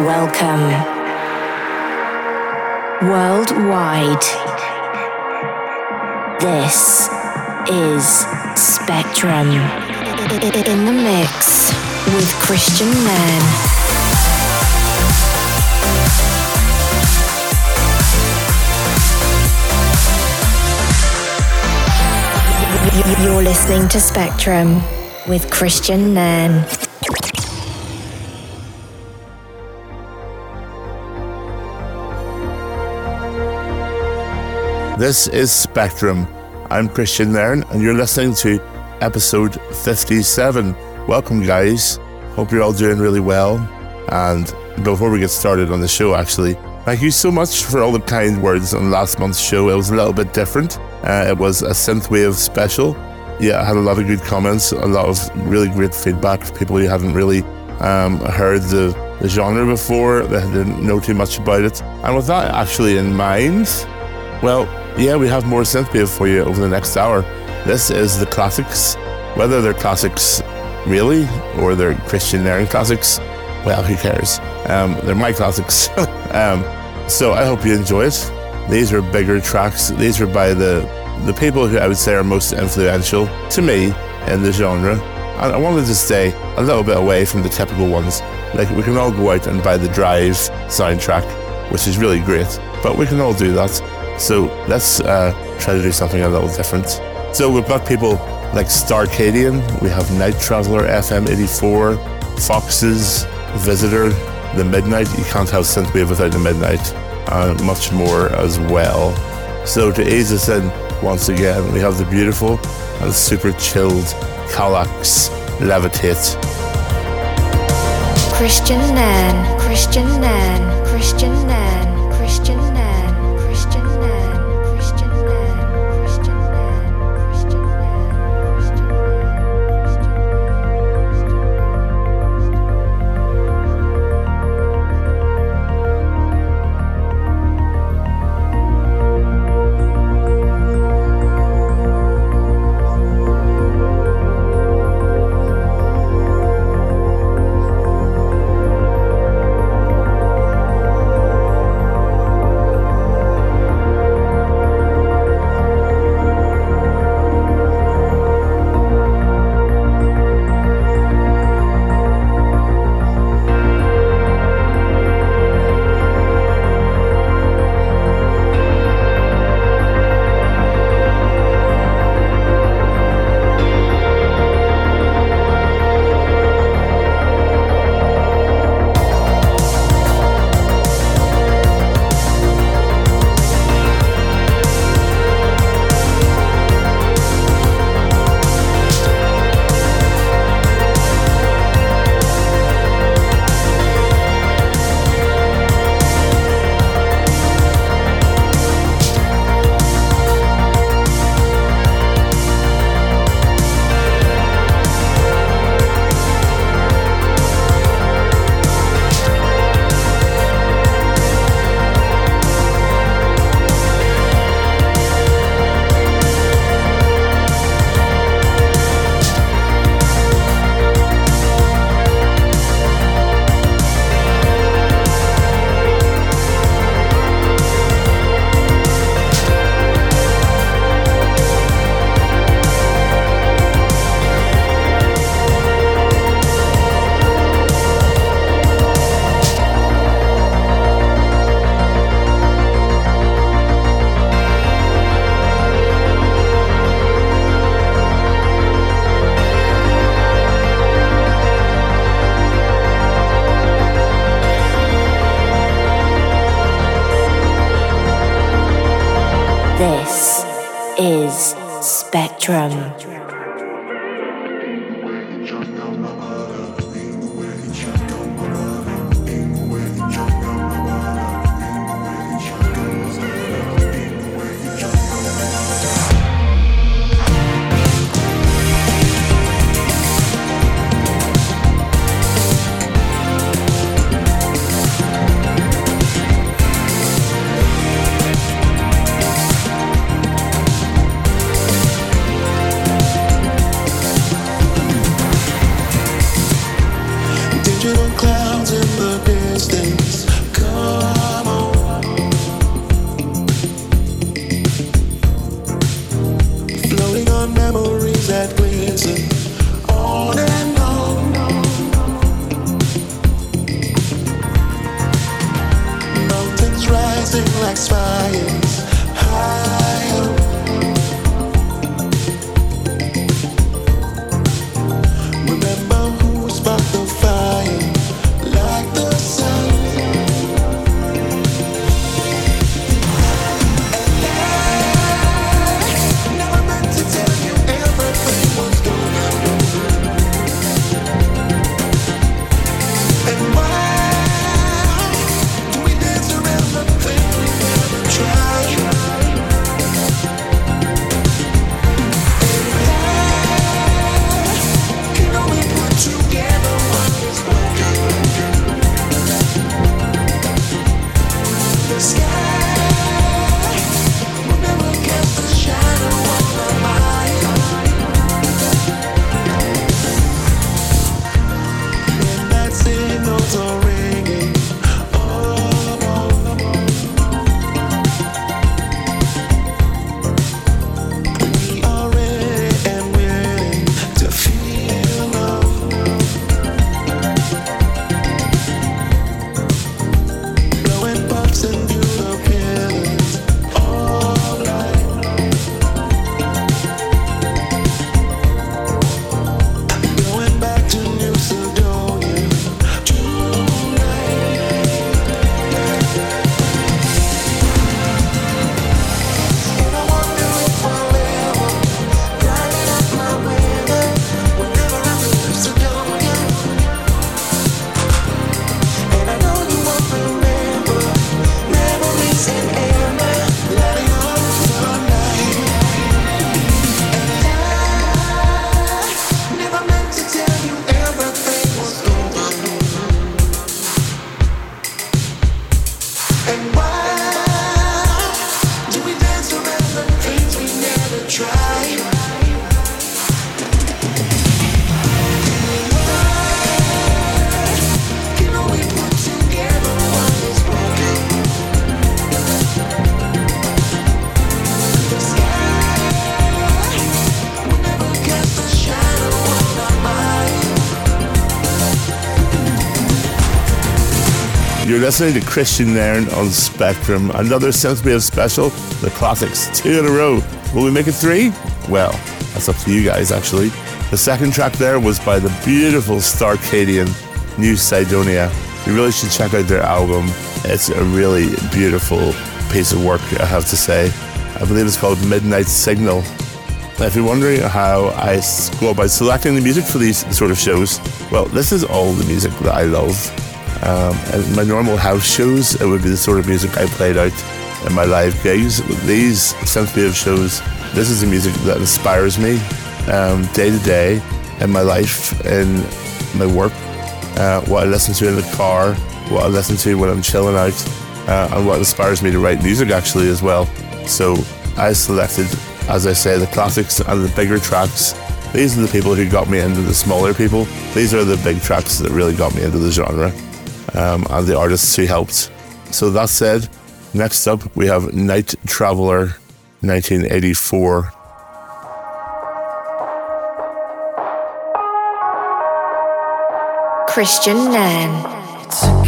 welcome. Worldwide. This is Spektrum. In the mix with Kristian Nairn. You're listening to Spektrum with Kristian Nairn. This is Spektrum. I'm Kristian Nairn, and you're listening to episode 57. Welcome, guys. Hope you're all doing really well. And before we get started on the show, actually, thank you so much for all the kind words on last month's show. It was a little bit different. Uh, it was a synthwave special. Yeah, I had a lot of good comments, a lot of really great feedback from people who hadn't really um, heard the, the genre before, they didn't know too much about it. And with that actually in mind, well, yeah, we have more synthwave for you over the next hour. This is the classics. Whether they're classics really or they're Kristian Nairn classics, well, who cares? Um, they're my classics. um, so I hope you enjoy it. These are bigger tracks. These are by the the people who I would say are most influential to me in the genre. And I wanted to stay a little bit away from the typical ones. Like we can all go out and buy the Drive soundtrack, which is really great, but we can all do that. So let's uh, try to do something a little different. So we've got people like Starcadian, we have Night Traveler FM 84, Foxes, Visitor, The Midnight. You can't have synthwave without The Midnight, and much more as well. So to ease us in once again, we have the beautiful and super chilled Kalax Levitate. Kristian Nairn, Kristian Nairn, Kristian Nairn, You're listening to Kristian Nairn on Spektrum. Another synthwave special, the classics, two in a row. Will we make it three? Well, that's up to you guys, actually. The second track there was by the beautiful Starcadian New Cydonia. You really should check out their album. It's a really beautiful piece of work, I have to say. I believe it's called Midnight Signal. Now, If you're wondering how I go about selecting the music for these sort of shows, well, this is all the music that I love. Um, and my normal house shows, it would be the sort of music I played out in my live gigs. These synthwave shows, this is the music that inspires me um, day to day in my life, in my work, uh, what I listen to in the car, what I listen to when I'm chilling out, uh, and what inspires me to write music actually as well. So I selected, as I say, the classics and the bigger tracks. These are the people who got me into the smaller people. These are the big tracks that really got me into the genre um, and the artists who helped. So that said, next up we have Night Traveler 1984. Kristian Nairn.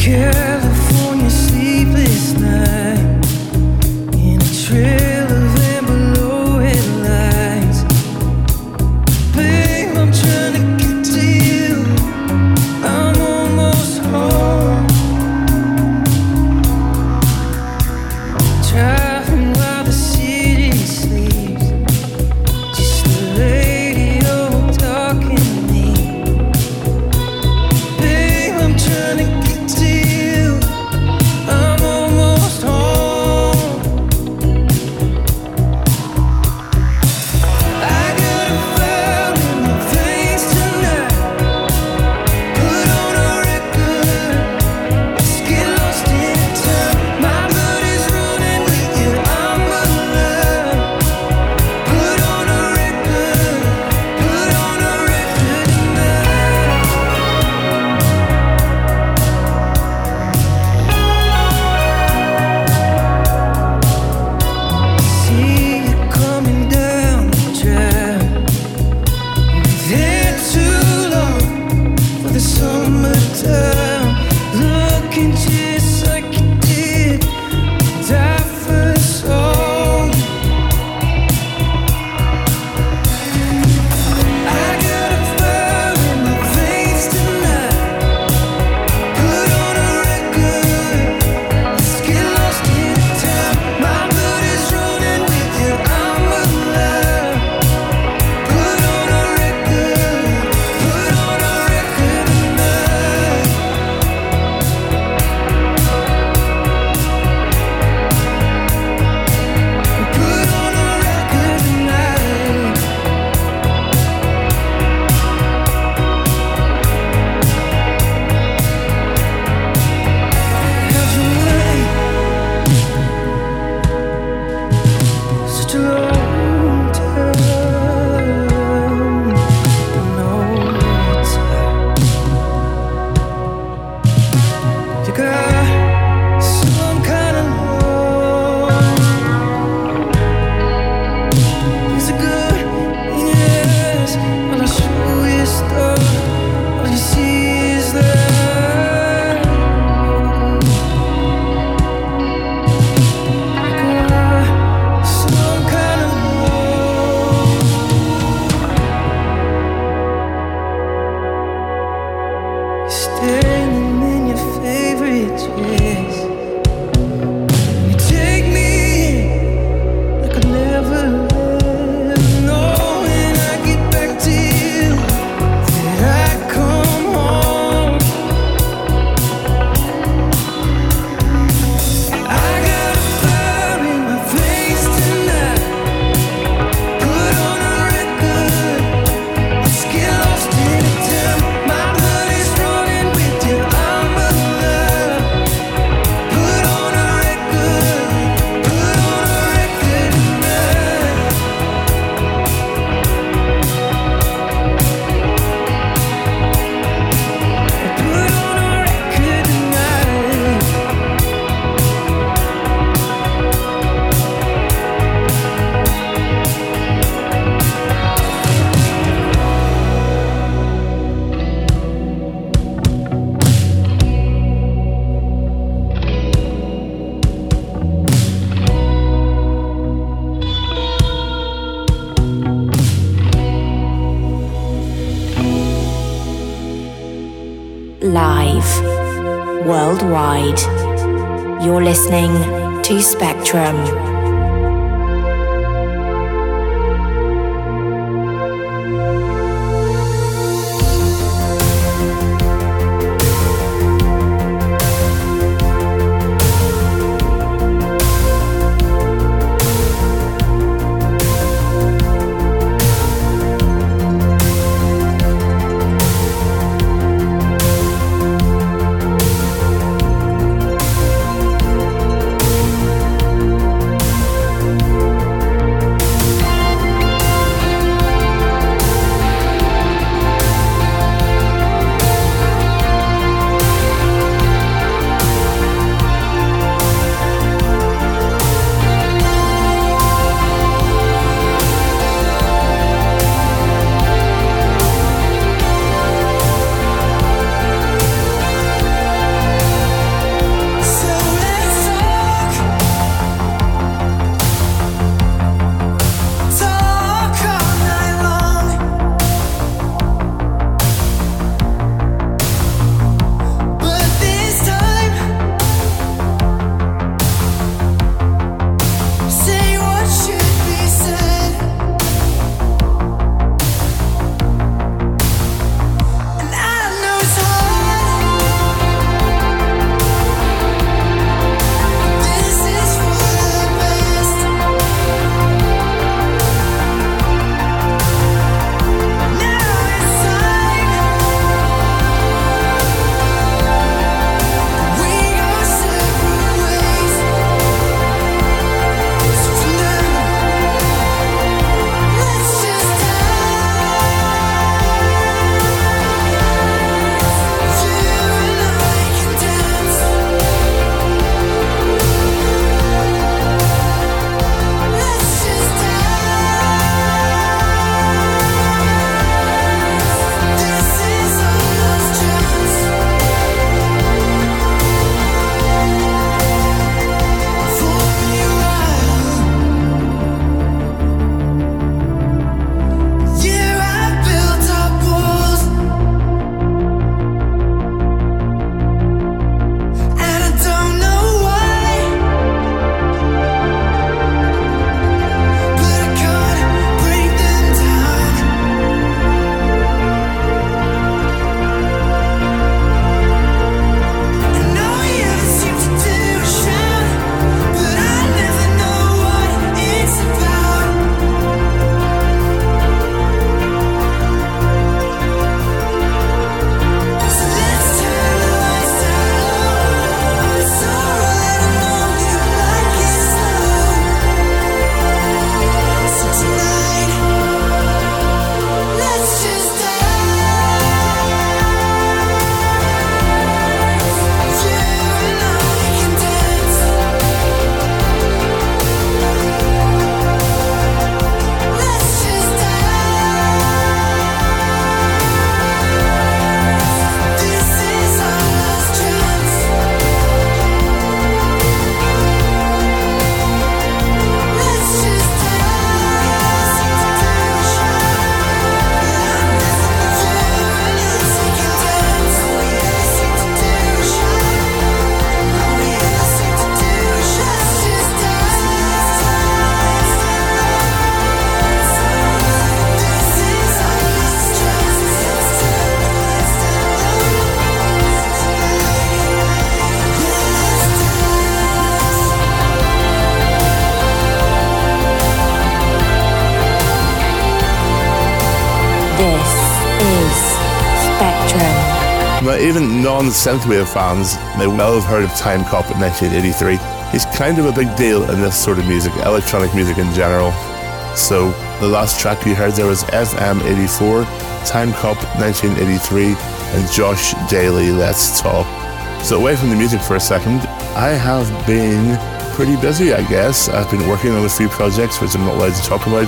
To Spektrum. Even non-synthwave fans may well have heard of Timecop in 1983. He's kind of a big deal in this sort of music, electronic music in general. So, the last track you heard there was FM84, Time Cop 1983, and Josh Dally, Let's Talk. So, away from the music for a second, I have been pretty busy, I guess. I've been working on a few projects which I'm not allowed to talk about.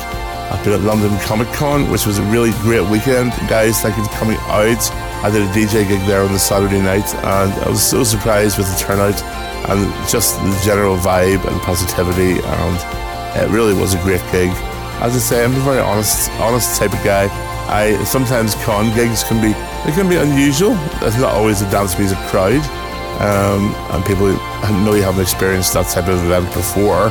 I've been at London Comic Con, which was a really great weekend. Guys, thank you for coming out. I did a DJ gig there on the Saturday night, and I was so surprised with the turnout and just the general vibe and positivity. And it really was a great gig. As I say, I'm a very honest, honest type of guy. I sometimes con gigs can be they can be unusual. There's not always a dance music crowd, um, and people know you haven't experienced that type of event before.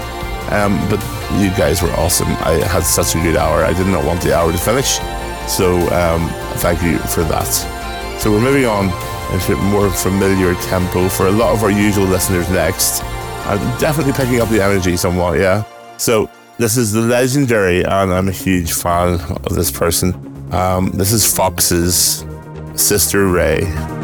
Um, but you guys were awesome. I had such a good hour. I did not want the hour to finish, so um, thank you for that. So we're moving on into a more familiar tempo for a lot of our usual listeners next. I'm definitely picking up the energy somewhat, yeah. So this is the legendary, and I'm a huge fan of this person. Um, this is Foxes sister Ray.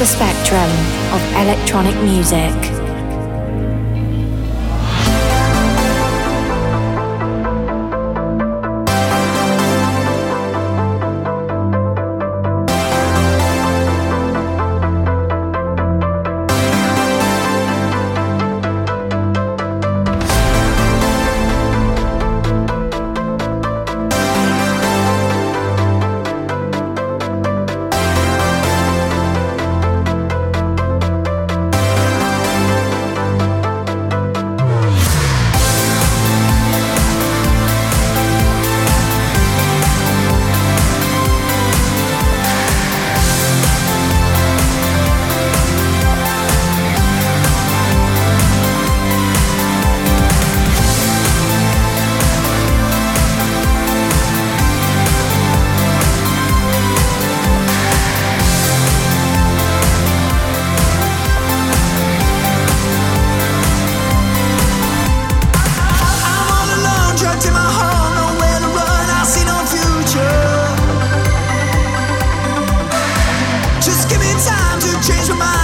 the spectrum of electronic music. Just give me time to change my mind.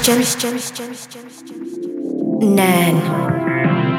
Kristian Nairn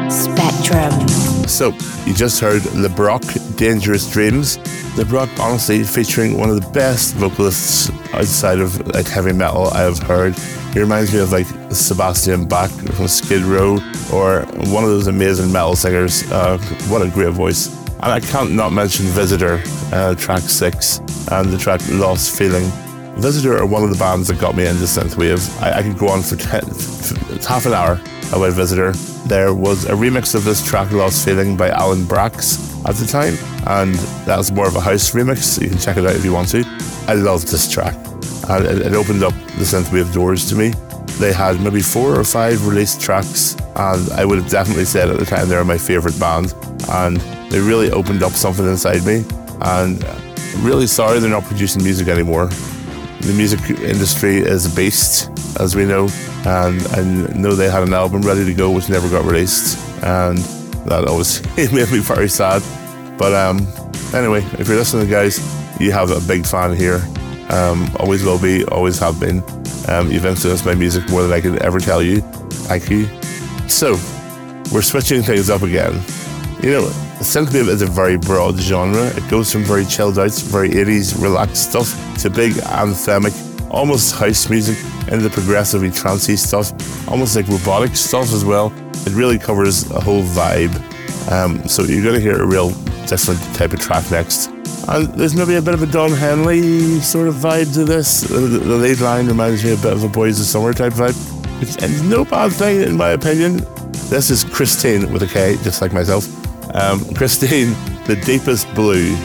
Spektrum. So, you just heard LeBrock Dangerous Dreams. LeBrock, honestly, featuring one of the best vocalists outside of like heavy metal I've heard. He reminds me of like Sebastian Bach from Skid Row or one of those amazing metal singers. Uh, what a great voice. And I can't not mention Visitor, uh, track six, and the track Lost Feeling. Visitor are one of the bands that got me into synthwave. I, I could go on for ten, f- half an hour about Visitor. There was a remix of this track, Lost Feeling, by Alan Braxe at the time, and that was more of a house remix. You can check it out if you want to. I loved this track, and it, it opened up the synthwave doors to me. They had maybe four or five released tracks, and I would have definitely said at the time they were my favourite band. And they really opened up something inside me. And really sorry they're not producing music anymore. The music industry is a beast, as we know, and I know they had an album ready to go which never got released, and that always it made me very sad. But um, anyway, if you're listening, guys, you have a big fan here. Um, always will be, always have been. Um, you've influenced my music more than I could ever tell you. Thank you. So, we're switching things up again. You know, synthwave is a very broad genre. It goes from very chilled out, very 80s relaxed stuff to big anthemic, almost house music, into the progressively trancey stuff, almost like robotic stuff as well. It really covers a whole vibe. Um, so you're going to hear a real different type of track next. And there's maybe a bit of a Don Henley sort of vibe to this. The, the lead line reminds me a bit of a Boys of Summer type vibe, which is no bad thing in my opinion. This is Kristine with a K, just like myself. Um, Kristine, the deepest blue.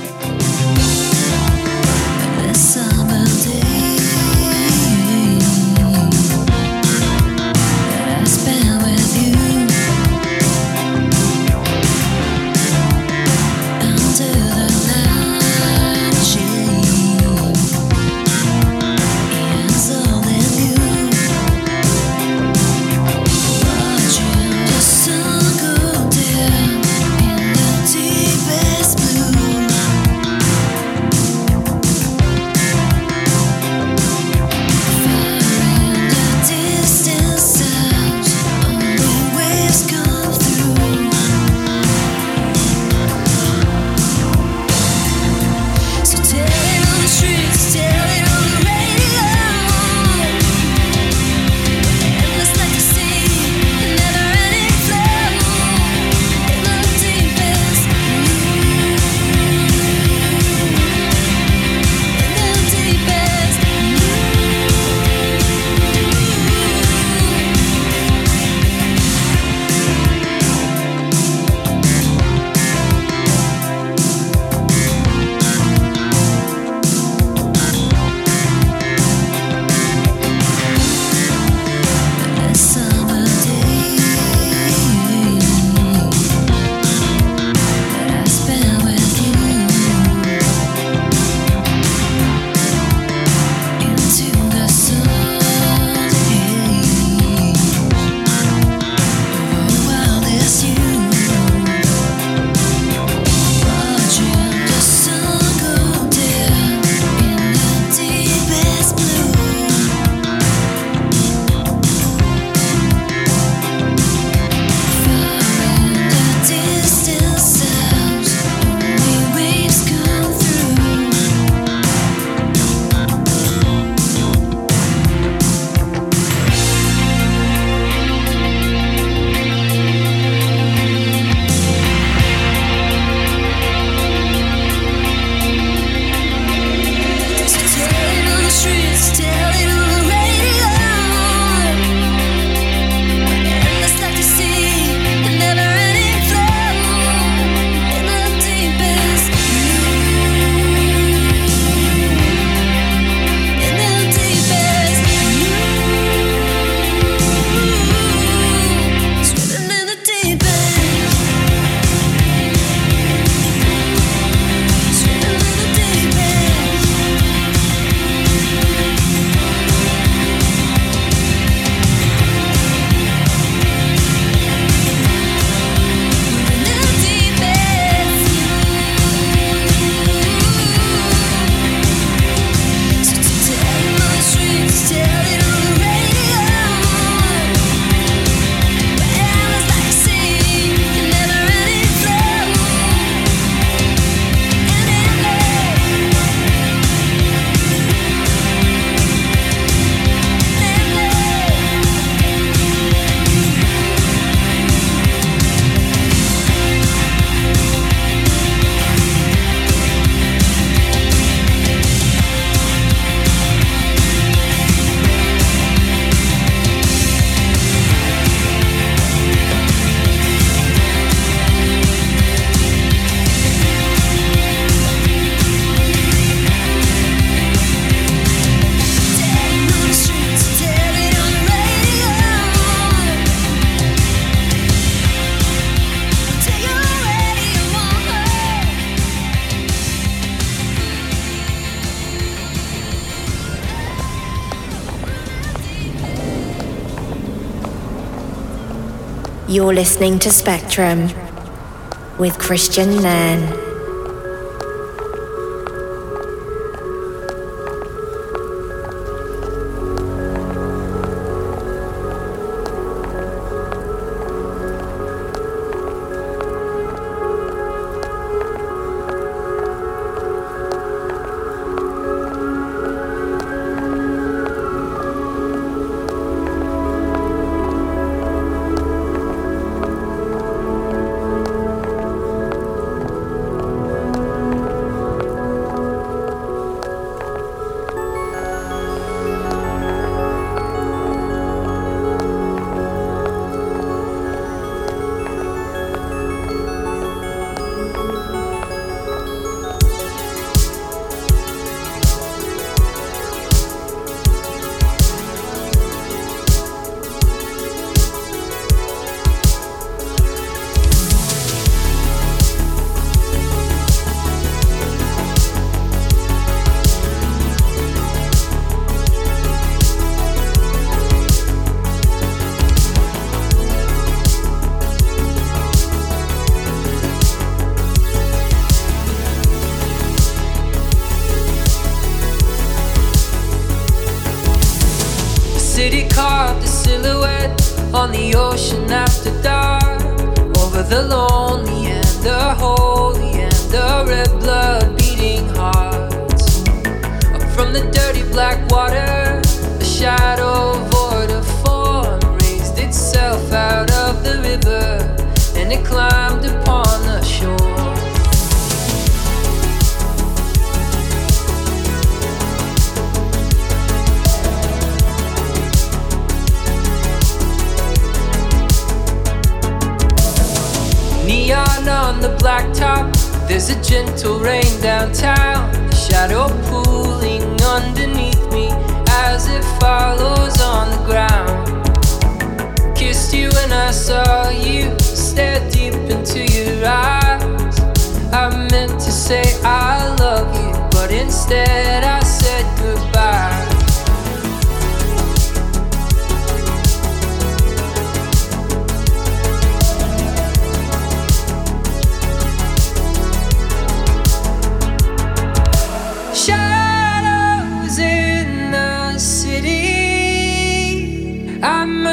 You're listening to Spektrum with Kristian Nairn.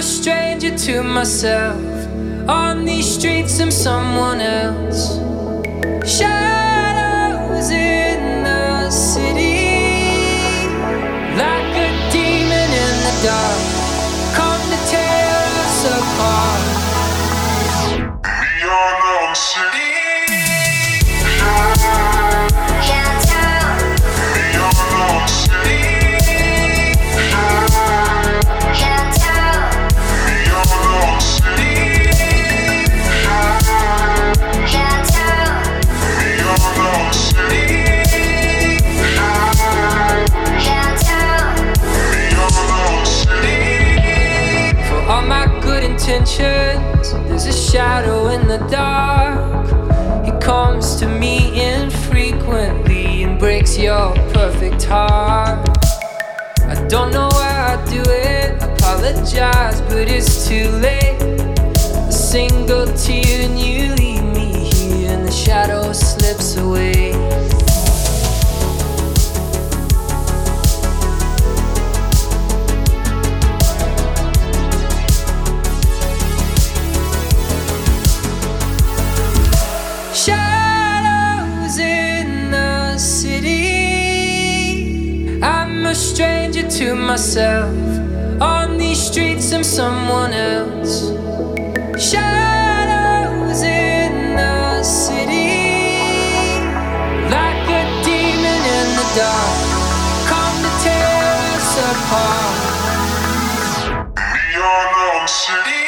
A stranger to myself. On these streets, I'm someone else. Shadow in the dark. It comes to me infrequently and breaks your perfect heart. I don't know why I do it, apologize, but it's too late. A single tear and you leave me here, and the shadow slips away. Stranger to myself. On these streets, I'm someone else. Shadows in the city. Like a demon in the dark. Come to tear us apart. Neon City.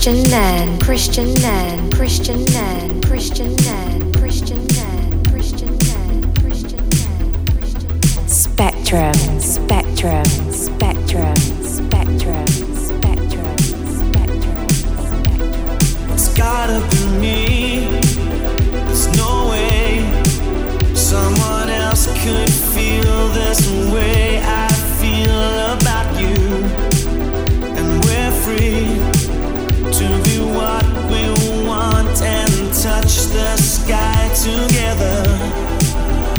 Kristian Nairn, Kristian Nairn, Kristian Nairn, Kristian Nairn, Kristian Nairn, Kristian Nairn, Kristian Nairn, Kristian Nairn. Spektrum, spectrum, spectrum, spectrum, spectrum, spectrum, spectrum. It's gotta be me. There's no way someone else could feel this way together.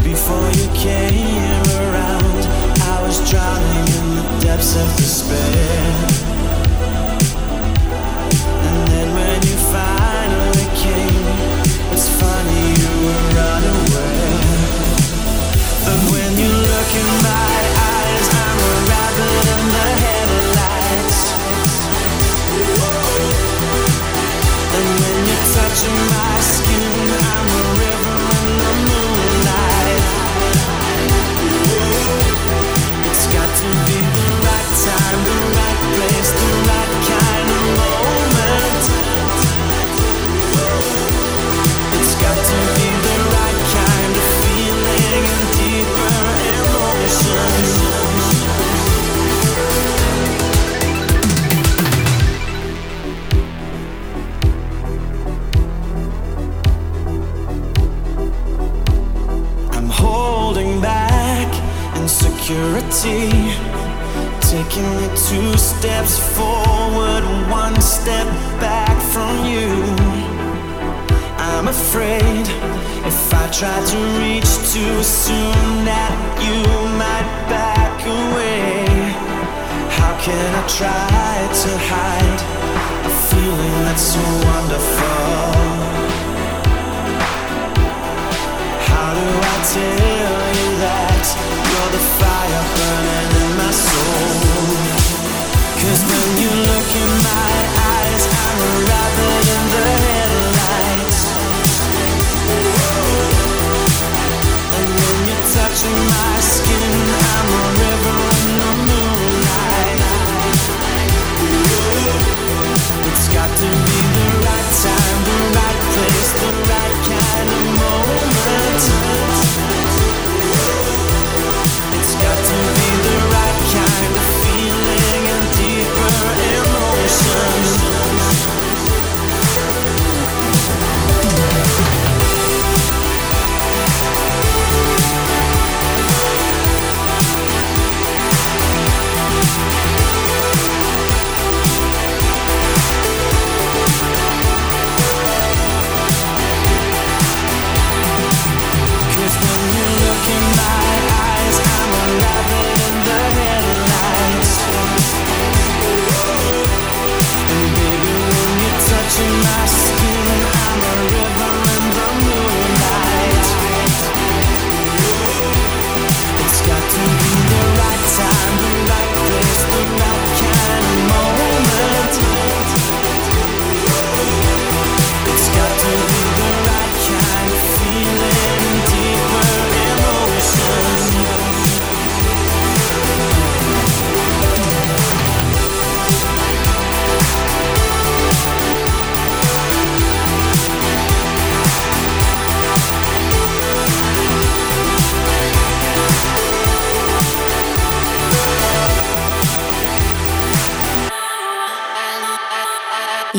Before you came around, I was drowning in the depths of despair. And then when you finally came, it's funny insecurity, taking me two steps forward, one step back from you. I'm afraid if I try to reach too soon that you might back away. How can I try to hide a feeling that's so wonderful?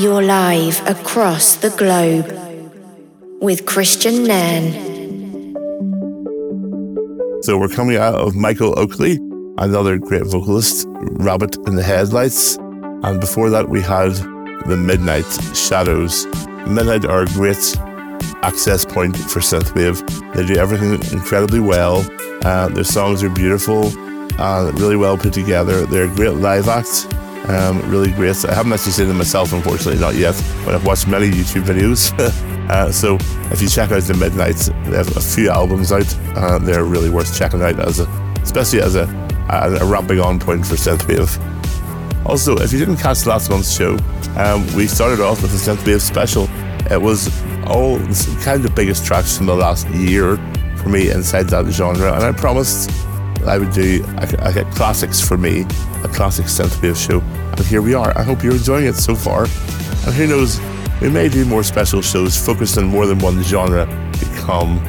You're live across the globe with Kristian Nairn. So we're coming out of Michael Oakley, another great vocalist, Rabbit in the Headlights. And before that, we had the Midnight Shadows. Midnight are a great access point for synthwave. They do everything incredibly well. Uh, their songs are beautiful and really well put together. They're a great live act. Um, really great. I haven't actually seen them myself, unfortunately, not yet, but I've watched many YouTube videos. uh, so if you check out the Midnights, they have a few albums out. Uh, they're really worth checking out, as a, especially as a, a, a ramping on point for synthwave. Also, if you didn't catch last month's show, um, we started off with a synthwave special. It was all kind of the biggest tracks from the last year for me inside that genre, and I promised I would do a, a, a classics for me, a classic synthwave show, and here we are. I hope you're enjoying it so far. And who knows, we may do more special shows focused on more than one genre to come.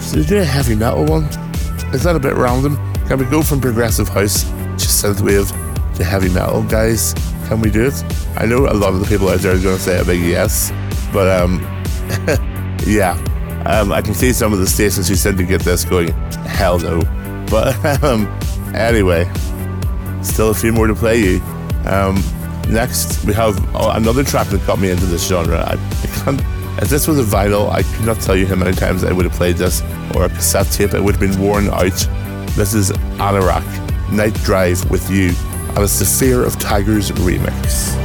Should we do a heavy metal one? Is that a bit random? Can we go from progressive house to synthwave to heavy metal, guys? Can we do it? I know a lot of the people out there are going to say a big yes, but um, yeah, um, I can see some of the stations who said to get this going, hell no. But um, anyway, still a few more to play you. Um, next, we have oh, another track that got me into this genre. I, I can't, if this was a vinyl, I could not tell you how many times I would have played this, or a cassette tape, it would have been worn out. This is Anoraak, Night Drive with You, and it's the Fear of Tigers remix.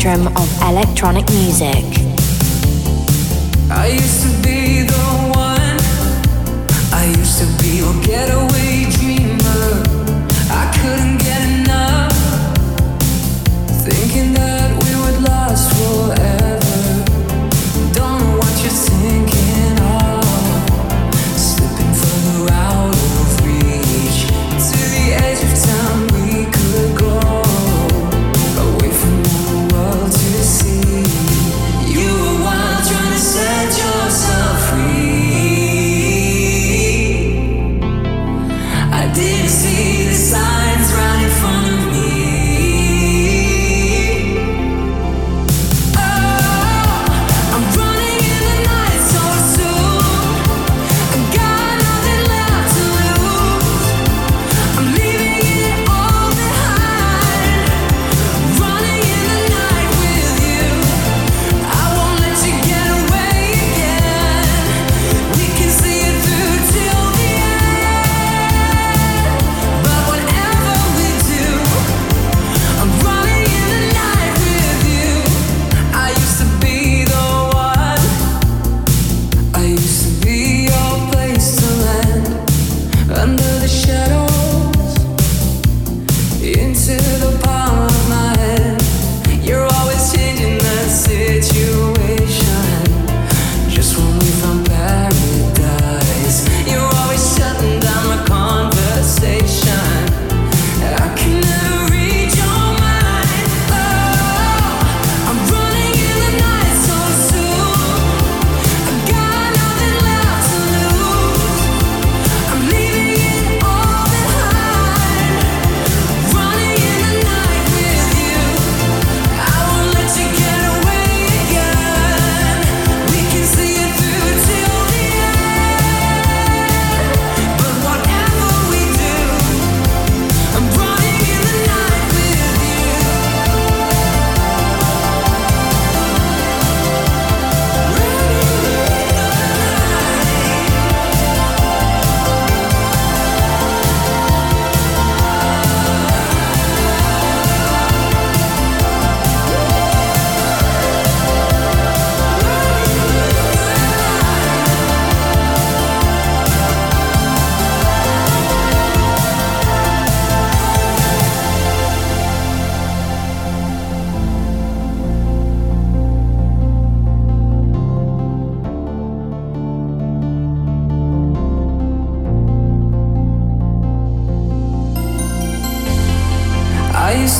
Spectrum of electronic music.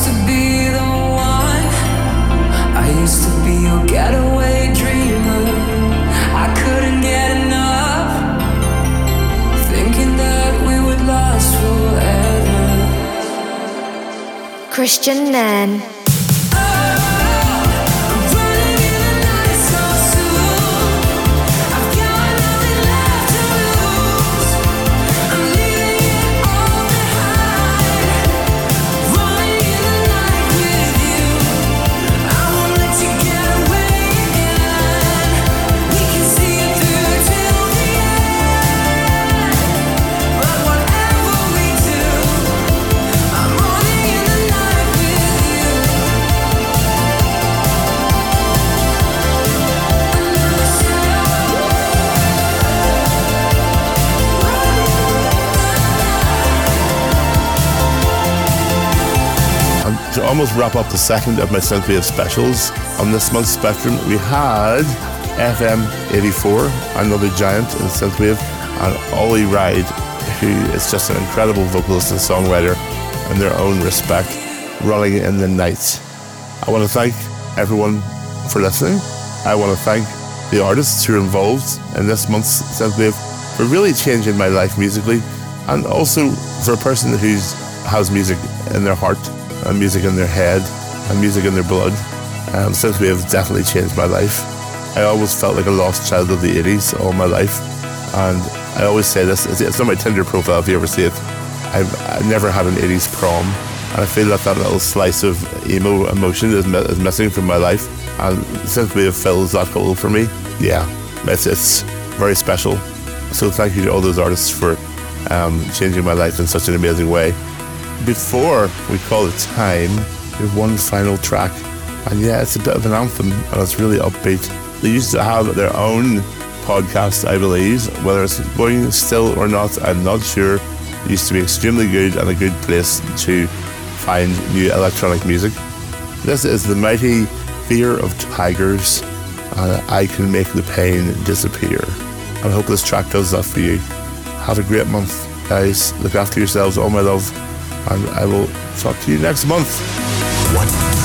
Used to be the one. I used to be your getaway dreamer. I couldn't get enough. Thinking that we would last forever. Kristian Nairn. Almost wrap up the second of my Synthwave specials, on this month's Spektrum, we had FM 84, another giant in Synthwave, and Ollie Wride, who is just an incredible vocalist and songwriter in their own respect, running in the night. I want to thank everyone for listening. I want to thank the artists who are involved in this month's Synthwave for really changing my life musically, and also for a person who has music in their heart, and music in their head, and music in their blood. Um, Synthwave have definitely changed my life. I always felt like a lost child of the 80s all my life, and I always say this, it's, on my Tinder profile if you ever see it. I've, I never had an 80s prom, and I feel that that little slice of emo emotion is, is missing from my life. And Synthwave fills that hole for me. Yeah, it's, it's very special. So thank you to all those artists for um, changing my life in such an amazing way. Before we call it time, we have one final track And yeah, it's a bit of an anthem and it's really upbeat. They used to have their own podcast, I believe. Whether it's going still or not, I'm not sure. It used to be extremely good and a good place to find new electronic music. This is the mighty Fear of Tigers, and I Can Make the Pain Disappear. I hope this track does that for you. Have a great month, guys. Look after yourselves, all my love, and I will talk to you next month.